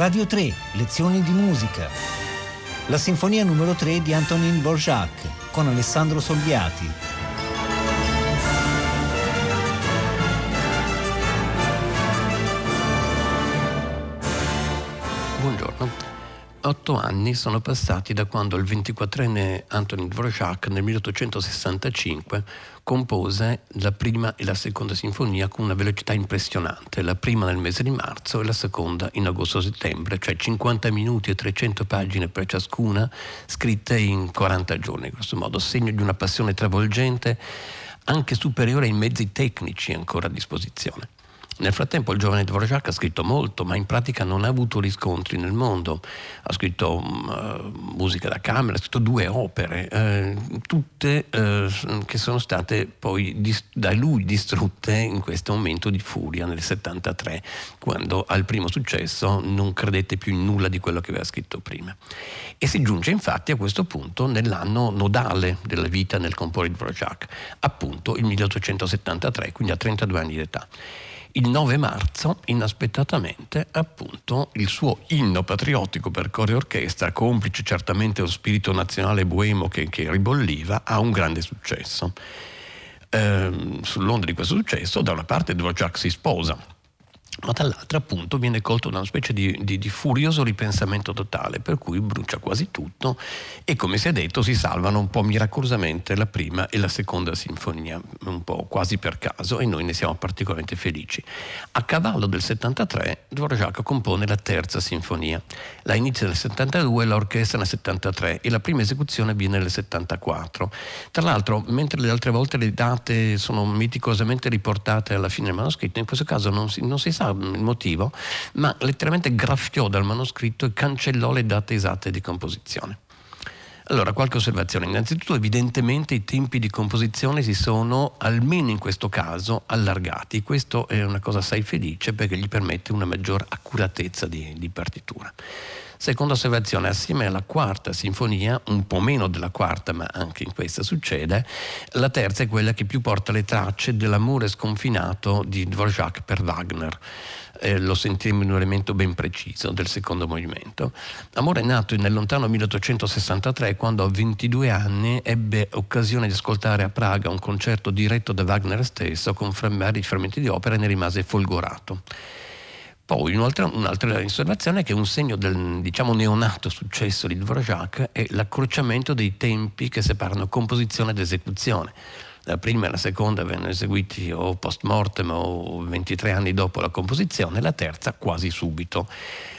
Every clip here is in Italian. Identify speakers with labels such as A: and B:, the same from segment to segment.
A: Radio 3, lezioni di musica. La sinfonia numero 3 di Antonin Dvorak con Alessandro Solviati.
B: 18 anni sono passati da quando il 24enne Antonin Dvorak nel 1865 compose la prima e la seconda sinfonia con una velocità impressionante, la prima nel mese di marzo e la seconda in agosto-settembre, cioè 50 minuti e 300 pagine per ciascuna, scritte in 40 giorni, in questo modo, segno di una passione travolgente anche superiore ai mezzi tecnici ancora a disposizione. Nel frattempo il giovane Dvorak ha scritto molto, ma in pratica non ha avuto riscontri nel mondo. Ha scritto uh, musica da camera, ha scritto due opere, eh, tutte eh, che sono state poi dis- da lui distrutte in questo momento di furia nel 73, quando al primo successo non credette più in nulla di quello che aveva scritto prima. E si giunge infatti a questo punto nell'anno nodale della vita nel di Dvorak, appunto il 1873, quindi a 32 anni di età il 9 marzo, inaspettatamente, appunto, il suo inno patriottico per coro orchestra, complice certamente lo spirito nazionale boemo che, che ribolliva, ha un grande successo. Ehm, sull'onda di questo successo, da una parte Dvorak si sposa, ma dall'altra appunto viene colto da una specie di, di, di, furioso ripensamento totale, per cui brucia quasi tutto e come si è detto si salvano un po' miracolosamente la prima e la seconda sinfonia, un po' quasi per caso e noi ne siamo particolarmente felici. A cavallo del 73 Dvorak compone la terza sinfonia, la inizia nel 72, l'orchestra nel 73 e la prima esecuzione avviene nel 74. Tra l'altro, mentre le altre volte le date sono meticosamente riportate alla fine del manoscritto, in questo caso non si, non si sa il motivo, ma letteralmente graffiò dal manoscritto e cancellò le date esatte di composizione. Allora, qualche osservazione. Innanzitutto, evidentemente i tempi di composizione si sono, almeno in questo caso, allargati. Questo è una cosa assai felice perché gli permette una maggior accuratezza di, di partitura. Seconda osservazione, assieme alla quarta sinfonia, un po' meno della quarta, ma anche in questa succede, la terza è quella che più porta le tracce dell'amore sconfinato di Dvorak per Wagner. Eh, lo sentiremo in un elemento ben preciso del secondo movimento. Amore è nato nel lontano 1863 quando a 22 anni ebbe occasione di ascoltare a Praga un concerto diretto da Wagner stesso con frammenti di opera e ne rimase folgorato. Poi un'altra, un'altra, osservazione è che un segno del diciamo, neonato successo di Dvorak è l'accrociamento dei tempi che separano composizione ed esecuzione la prima e la seconda vennero eseguiti o post mortem o 23 anni dopo la composizione, la terza quasi subito.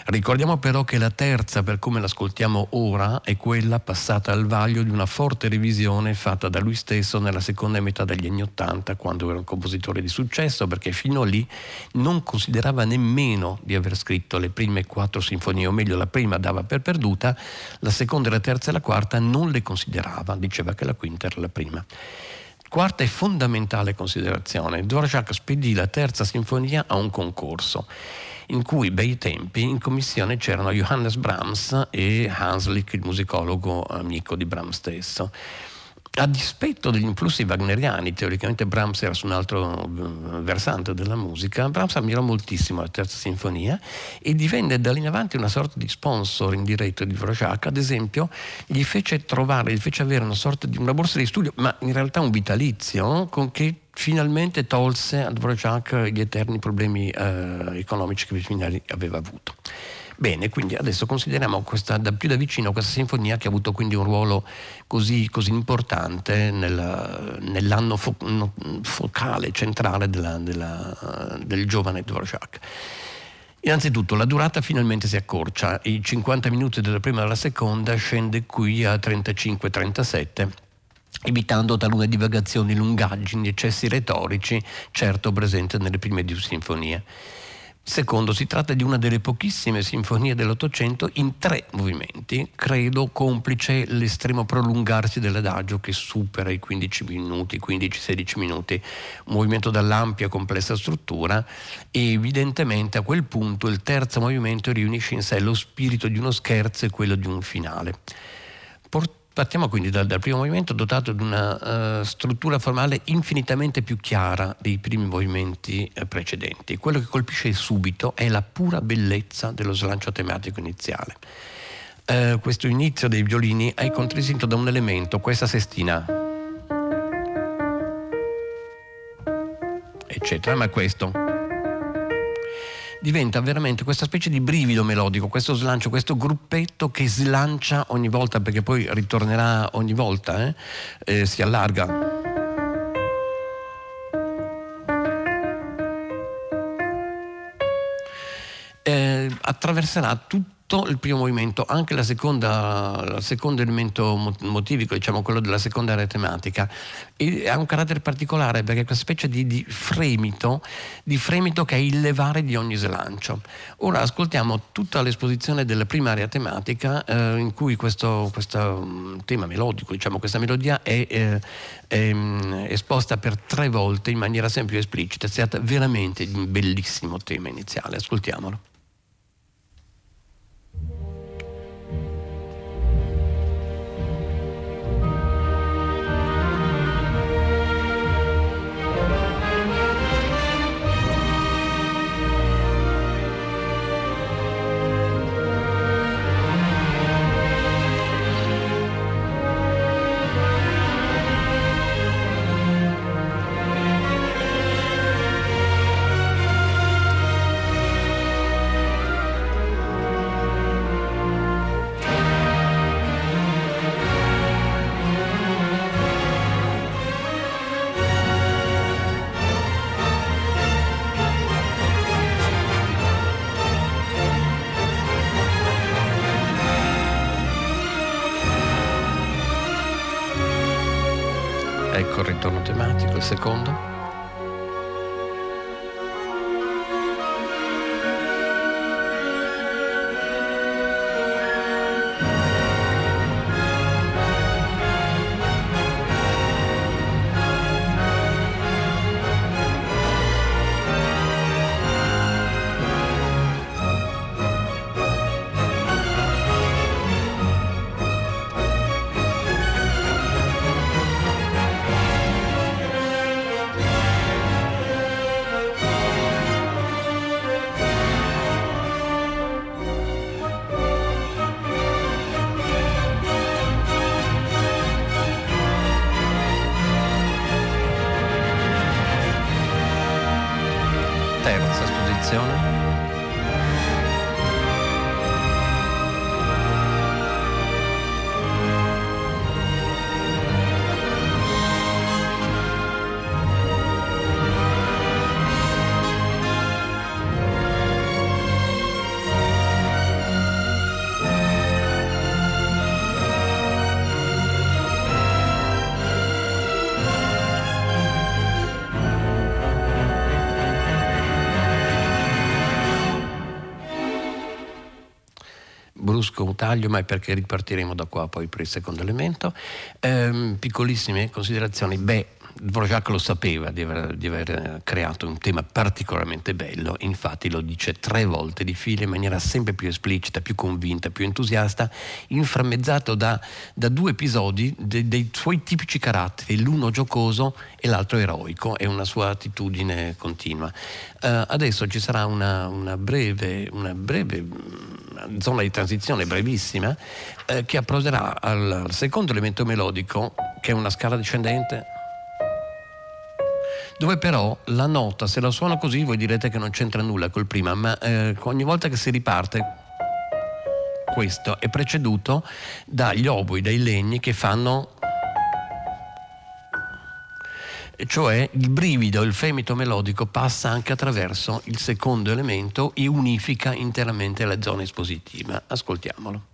B: Ricordiamo però che la terza, per come l'ascoltiamo ora, è quella passata al vaglio di una forte revisione fatta da lui stesso nella seconda metà degli anni Ottanta, quando era un compositore di successo, perché fino lì non considerava nemmeno di aver scritto le prime quattro sinfonie, o meglio la prima dava per perduta, la seconda, la terza e la quarta non le considerava, diceva che la quinta era la prima. Quarta e fondamentale considerazione, Dvorak spedì la terza sinfonia a un concorso in cui bei tempi in commissione c'erano Johannes Brahms e Hanslick, il musicologo amico di Brahms stesso a dispetto degli influssi wagneriani, teoricamente Brahms era su un altro eh, versante della musica, Brahms ammirò moltissimo la terza sinfonia e divenne da lì in avanti una sorta di sponsor indiretto di Dvorak, ad esempio gli fece trovare, gli fece avere una sorta di una borsa di studio, ma in realtà un vitalizio, con che finalmente tolse a Dvorak gli eterni problemi eh, economici che aveva avuto. Bene, quindi adesso consideriamo questa, da più da vicino questa sinfonia che ha avuto quindi un ruolo così, così importante nel, nell'anno fo, focale, centrale della, della, del giovane Dvorak. Innanzitutto la durata finalmente si accorcia, i 50 minuti della prima e della seconda scende qui a 35-37 evitando talune divagazioni, lungaggini, eccessi retorici, certo presenti nelle prime due sinfonie. Secondo, si tratta di una delle pochissime sinfonie dell'Ottocento in tre movimenti, credo complice l'estremo prolungarsi dell'adagio che supera i 15 minuti, 15-16 minuti, un movimento dall'ampia complessa struttura e evidentemente a quel punto il terzo movimento riunisce in sé lo spirito di uno scherzo e quello di un finale. Por- Partiamo quindi dal, dal, primo movimento dotato di una uh, struttura formale infinitamente più chiara dei primi movimenti uh, precedenti. Quello che colpisce subito è la pura bellezza dello slancio tematico iniziale. Uh, questo inizio dei violini è contraddistinto da un elemento, questa sestina, eccetera, ma questo diventa veramente questa specie di brivido melodico, questo slancio, questo gruppetto che slancia ogni volta, perché poi ritornerà ogni volta, eh? Eh, si allarga. Eh, attraverserà tutto tutto il primo movimento, anche la seconda, il secondo elemento motivico, diciamo quello della seconda area tematica, ha un carattere particolare perché è questa specie di, di, fremito, di fremito che è il levare di ogni slancio. Ora ascoltiamo tutta l'esposizione della prima area tematica eh, in cui questo, questo, mm, tema melodico, diciamo questa melodia è, eh, è mm, esposta per tre volte in maniera sempre più esplicita, è stata veramente un bellissimo tema iniziale, ascoltiamolo. Secondo. Brusco un taglio, ma è perché ripartiremo da qua poi per il secondo elemento. Ehm, piccolissime considerazioni. Beh, Dvorak lo sapeva di aver, di aver, creato un tema particolarmente bello, infatti lo dice tre volte di fila in maniera sempre più esplicita, più convinta, più entusiasta, inframmezzato da, da due episodi de, dei suoi tipici caratteri, l'uno giocoso e l'altro eroico, è una sua attitudine continua. Uh, adesso ci sarà una, una, breve, una breve mm, zona di transizione brevissima eh, che approderà al secondo elemento melodico che è una scala discendente dove però la nota, se la suono così, voi direte che non c'entra nulla col prima, ma eh, ogni volta che si riparte questo è preceduto dagli oboi, dai legni che fanno cioè il brivido, il femito melodico passa anche attraverso il secondo elemento e unifica interamente la zona espositiva. Ascoltiamolo.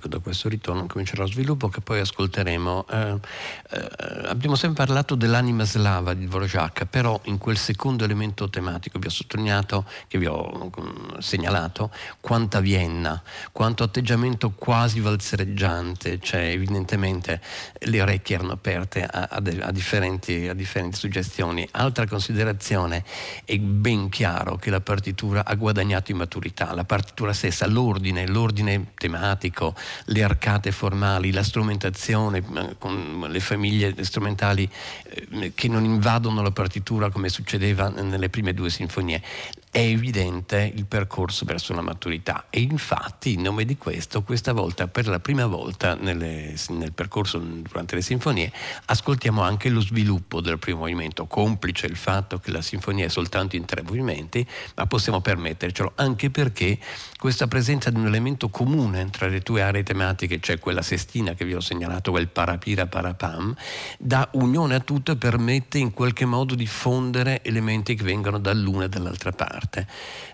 B: Ecco, da questo ritorno comincerà lo sviluppo che poi ascolteremo. Eh, eh, abbiamo sempre parlato dell'anima slava di Dvorak, però in quel secondo elemento tematico vi ho sottolineato, che vi ho um, segnalato, quanta Vienna, quanto atteggiamento quasi valzereggiante, cioè evidentemente le orecchie erano aperte a, a, a, differenti, a differenti suggestioni. Altra considerazione, è ben chiaro che la partitura ha guadagnato in maturità, la partitura stessa, l'ordine, l'ordine tematico, le arcate formali, la strumentazione con le famiglie strumentali eh, che non invadono la partitura come succedeva nelle prime due sinfonie è evidente il percorso verso la maturità. E infatti in nome di questo questa volta per la prima volta nelle, nel percorso durante le sinfonie ascoltiamo anche lo sviluppo del primo movimento complice il fatto che la sinfonia è soltanto in tre movimenti ma possiamo permettercelo anche perché questa presenza di un elemento comune tra le tue aree tematiche cioè quella sestina che vi ho segnalato quel parapira parapam dà unione a tutto e permette in qualche modo di fondere elementi che vengono dall'una e dall'altra parte parte.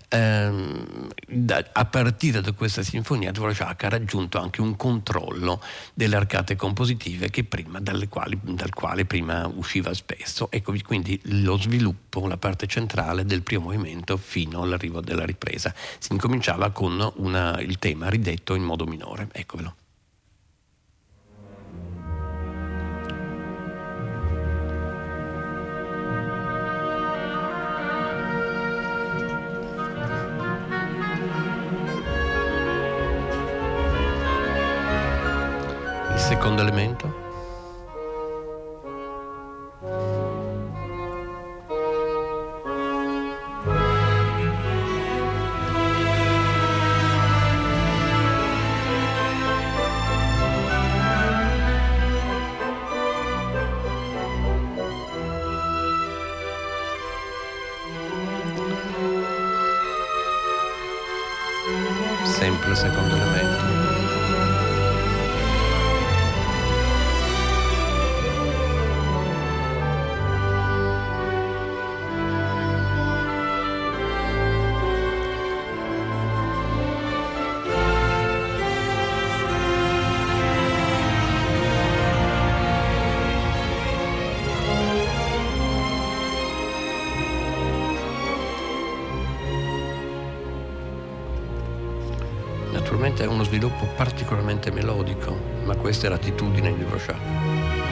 B: Ehm, da, a partire da questa sinfonia Dvorak ha raggiunto anche un controllo delle arcate compositive prima, quali, dal quale prima usciva spesso. Ecco quindi lo sviluppo, la parte centrale del primo movimento fino all'arrivo della ripresa. Si incominciava con una, il tema ridetto in modo minore. Eccovelo. Secondo elemento? Naturalmente è uno sviluppo particolarmente melodico, ma questa è l'attitudine di Brochard.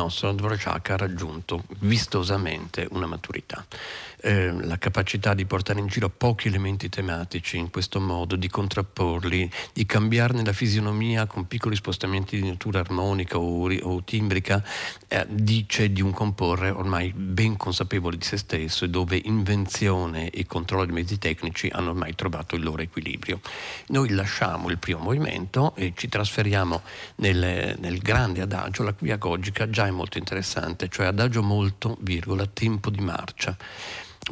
B: Nostro Dvorak ha raggiunto vistosamente una maturità. Eh, la capacità di portare in giro pochi elementi tematici in questo modo, di contrapporli, di cambiarne la fisionomia con piccoli spostamenti di natura armonica o, o timbrica, eh, dice di un comporre ormai ben consapevole di se stesso e dove invenzione e controllo dei mezzi tecnici hanno ormai trovato il loro equilibrio. Noi lasciamo il primo movimento e ci trasferiamo nel, nel grande adagio, la cui agogia logica già è molto interessante, cioè adagio molto, virgola, tempo di marcia.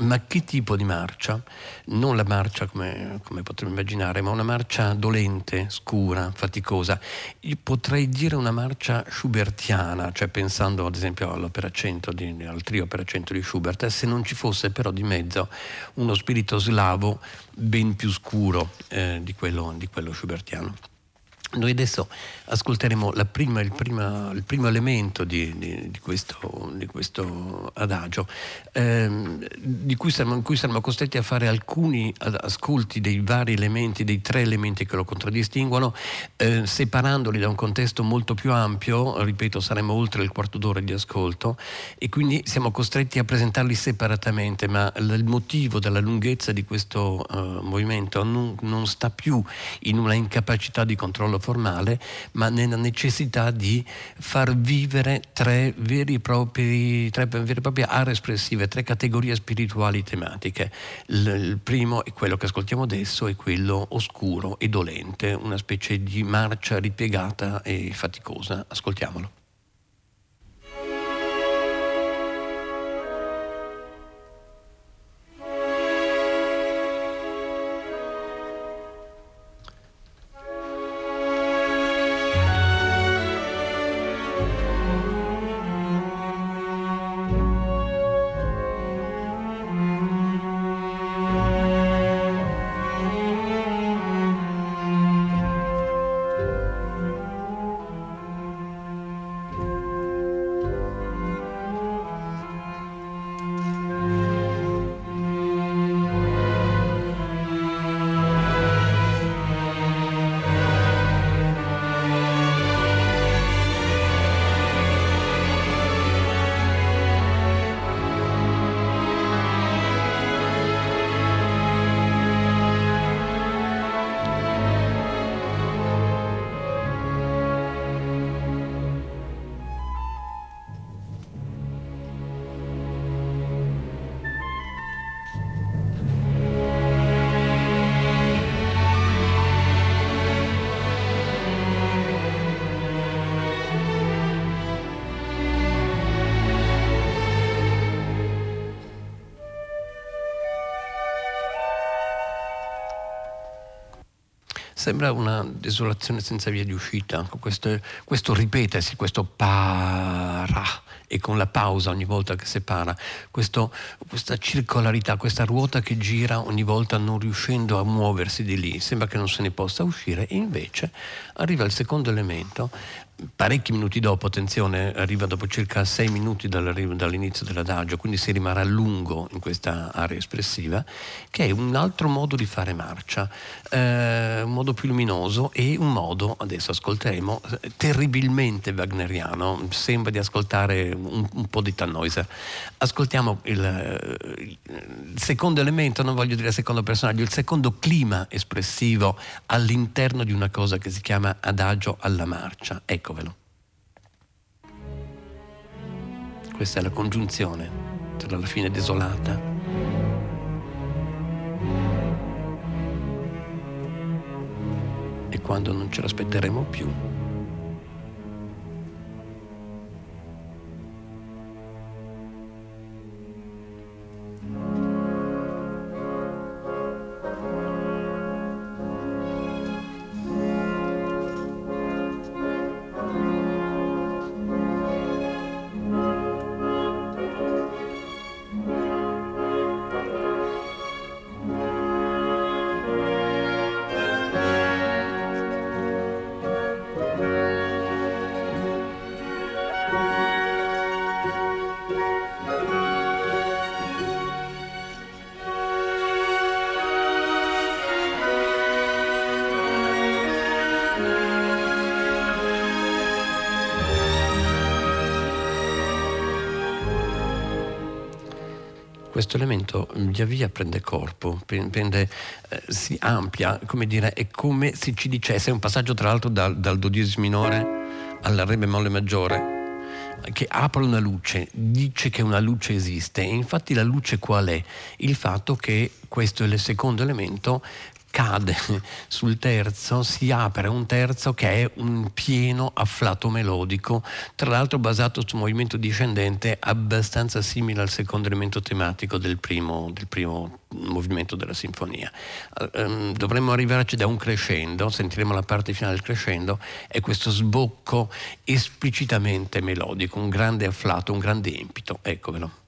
B: Ma che tipo di marcia? Non la marcia come, come potremmo immaginare, ma una marcia dolente, scura, faticosa. Io potrei dire una marcia schubertiana, cioè pensando ad esempio all'opera 100, di, al trio opera 100 di Schubert, se non ci fosse però di mezzo uno spirito slavo ben più scuro eh, di, quello, di quello schubertiano. Noi adesso ascolteremo prima, il, prima, il, primo elemento di, di, di, questo, di questo, adagio, ehm, cui saremo, in cui saremo costretti a fare alcuni ascolti dei vari elementi, dei tre elementi che lo contraddistinguono, eh, separandoli da un contesto molto più ampio, ripeto, saremo oltre il quarto d'ora di ascolto, e quindi siamo costretti a presentarli separatamente, ma il motivo della lunghezza di questo uh, movimento non, non sta più in una incapacità di controllo formale, ma nella necessità di far vivere tre vere e proprie aree espressive, tre categorie spirituali tematiche. Il, il primo è quello che ascoltiamo adesso, è quello oscuro e dolente, una specie di marcia ripiegata e faticosa. Ascoltiamolo. Sembra una desolazione senza via di uscita, questo, questo ripetersi, questo para e con la pausa ogni volta che separa, questo, questa circolarità, questa ruota che gira ogni volta non riuscendo a muoversi di lì, sembra che non se ne possa uscire. E invece arriva il secondo elemento, parecchi minuti dopo, attenzione, arriva dopo circa sei minuti dall'inizio dell'adagio, quindi si rimarrà a lungo in questa area espressiva, che è un altro modo di fare marcia, eh, un modo più luminoso e un modo, adesso ascolteremo, terribilmente wagneriano, sembra di ascoltare un, un po' di Tannhäuser. Ascoltiamo il, il secondo elemento, non voglio dire secondo personaggio, il secondo clima espressivo all'interno di una cosa che si chiama adagio alla marcia. Ecco Eccovelo. Questa è la congiunzione tra la fine desolata e quando non ce l'aspetteremo più. Questo elemento via via prende corpo, prende, eh, si amplia, come dire, è come se ci dicesse, è un passaggio tra l'altro dal, dal do diesis minore alla re bemolle maggiore, che apre una luce, dice che una luce esiste e infatti la luce qual è? Il fatto che questo è il secondo elemento cade sul terzo, si apre un terzo che è un pieno afflato melodico, tra l'altro basato su un movimento discendente abbastanza simile al secondo elemento tematico del primo, del primo movimento della sinfonia. Ehm, dovremmo arrivarci da un crescendo, sentiremo la parte finale del crescendo, è questo sbocco esplicitamente melodico, un grande afflato, un grande empito. Eccovelo.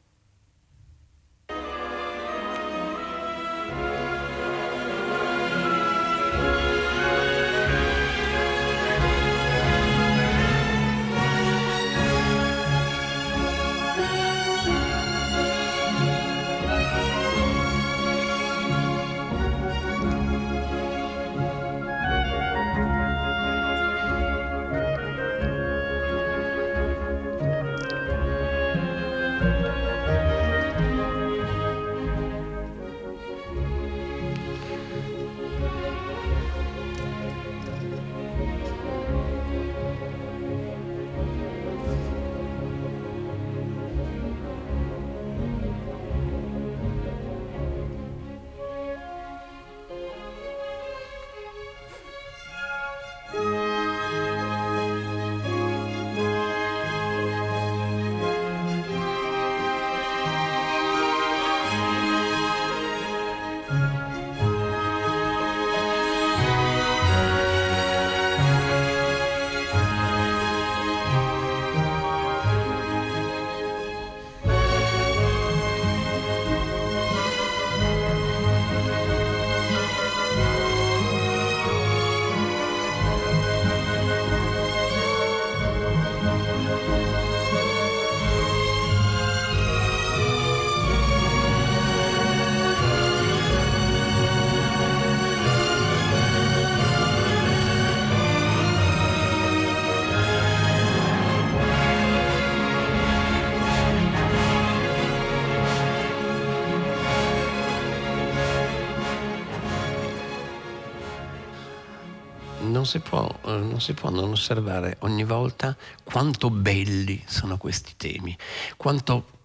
B: Si, può, eh, non si può non osservare ogni volta quanto belli sono questi temi, quanto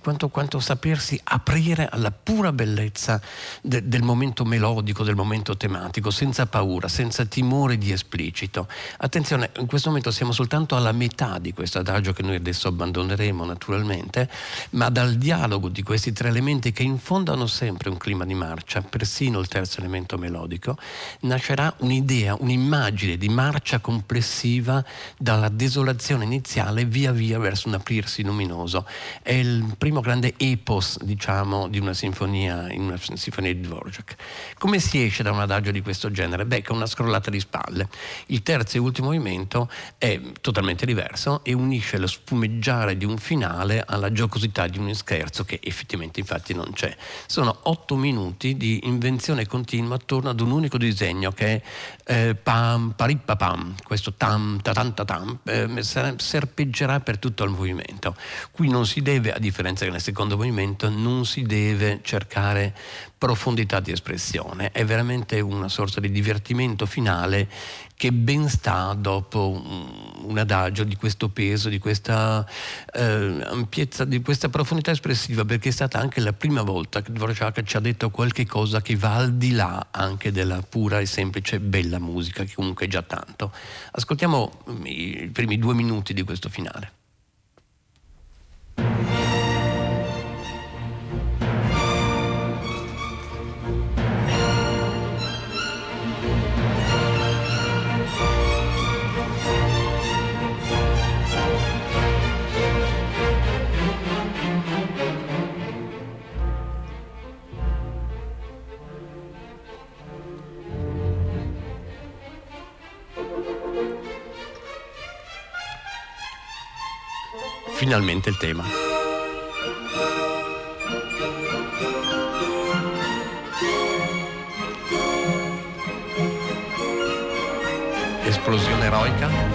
B: quanto, quanto, sapersi aprire alla pura bellezza de, del momento melodico, del momento tematico, senza paura, senza timore di esplicito. Attenzione, in questo momento siamo soltanto alla metà di questo adagio che noi adesso abbandoneremo naturalmente, ma dal dialogo di questi tre elementi che infondano sempre un clima di marcia, persino il terzo elemento melodico, nascerà un'idea, un'immagine di marcia complessiva dalla desolazione iniziale via via verso un aprirsi luminoso. È il primo grande epos, diciamo, di una sinfonia, in una sinfonia di Dvorak. Come si esce da un adagio di questo genere? Beh, con una scrollata di spalle. Il terzo e ultimo movimento è totalmente diverso e unisce lo spumeggiare di un finale alla giocosità di un scherzo che effettivamente infatti non c'è. Sono otto minuti di invenzione continua attorno ad un unico disegno che è eh, pam paripapam, questo tam ta tam ta tam, eh, serpeggerà per tutto il movimento. Qui non si deve deve, a differenza che nel secondo movimento, non si deve cercare profondità di espressione, è veramente una sorta di divertimento finale che ben sta dopo un adagio di questo peso, di questa eh, ampiezza, di questa profondità espressiva, perché è stata anche la prima volta che Dvorak ci ha detto qualche cosa che va al di là anche della pura e semplice bella musica, che comunque è già tanto. Ascoltiamo i primi due minuti di questo finale. Finalmente il tema. Esplosione eroica.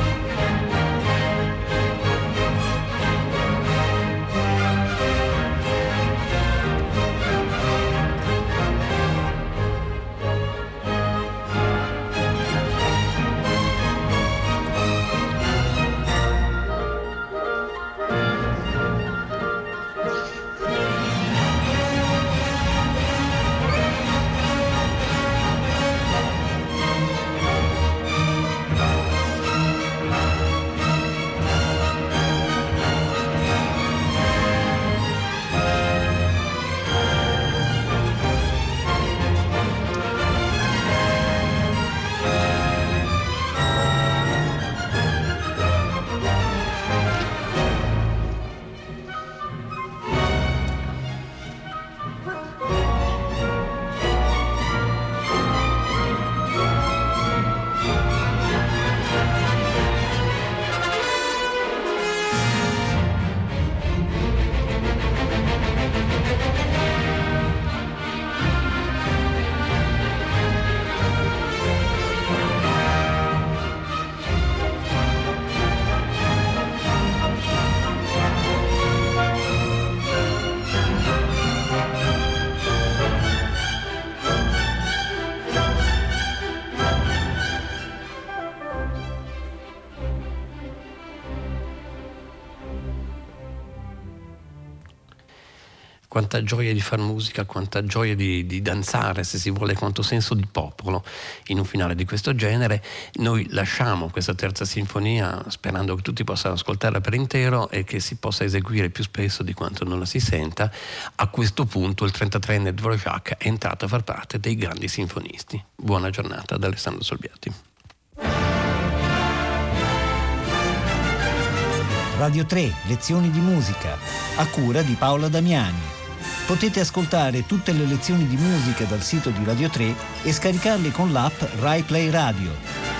B: Quanta gioia di fare musica, quanta gioia di, di, danzare, se si vuole, quanto senso di popolo in un finale di questo genere. Noi lasciamo questa terza sinfonia sperando che tutti possano ascoltarla per intero e che si possa eseguire più spesso di quanto non la si senta. A questo punto il 33enne Dvorak è entrato a far parte dei grandi sinfonisti. Buona giornata da Alessandro Solbiati.
A: Radio 3, lezioni di musica, a cura di Paola Damiani. Potete ascoltare tutte le lezioni di musica dal sito di Radio 3 e scaricarle con l'app Rai Play Radio.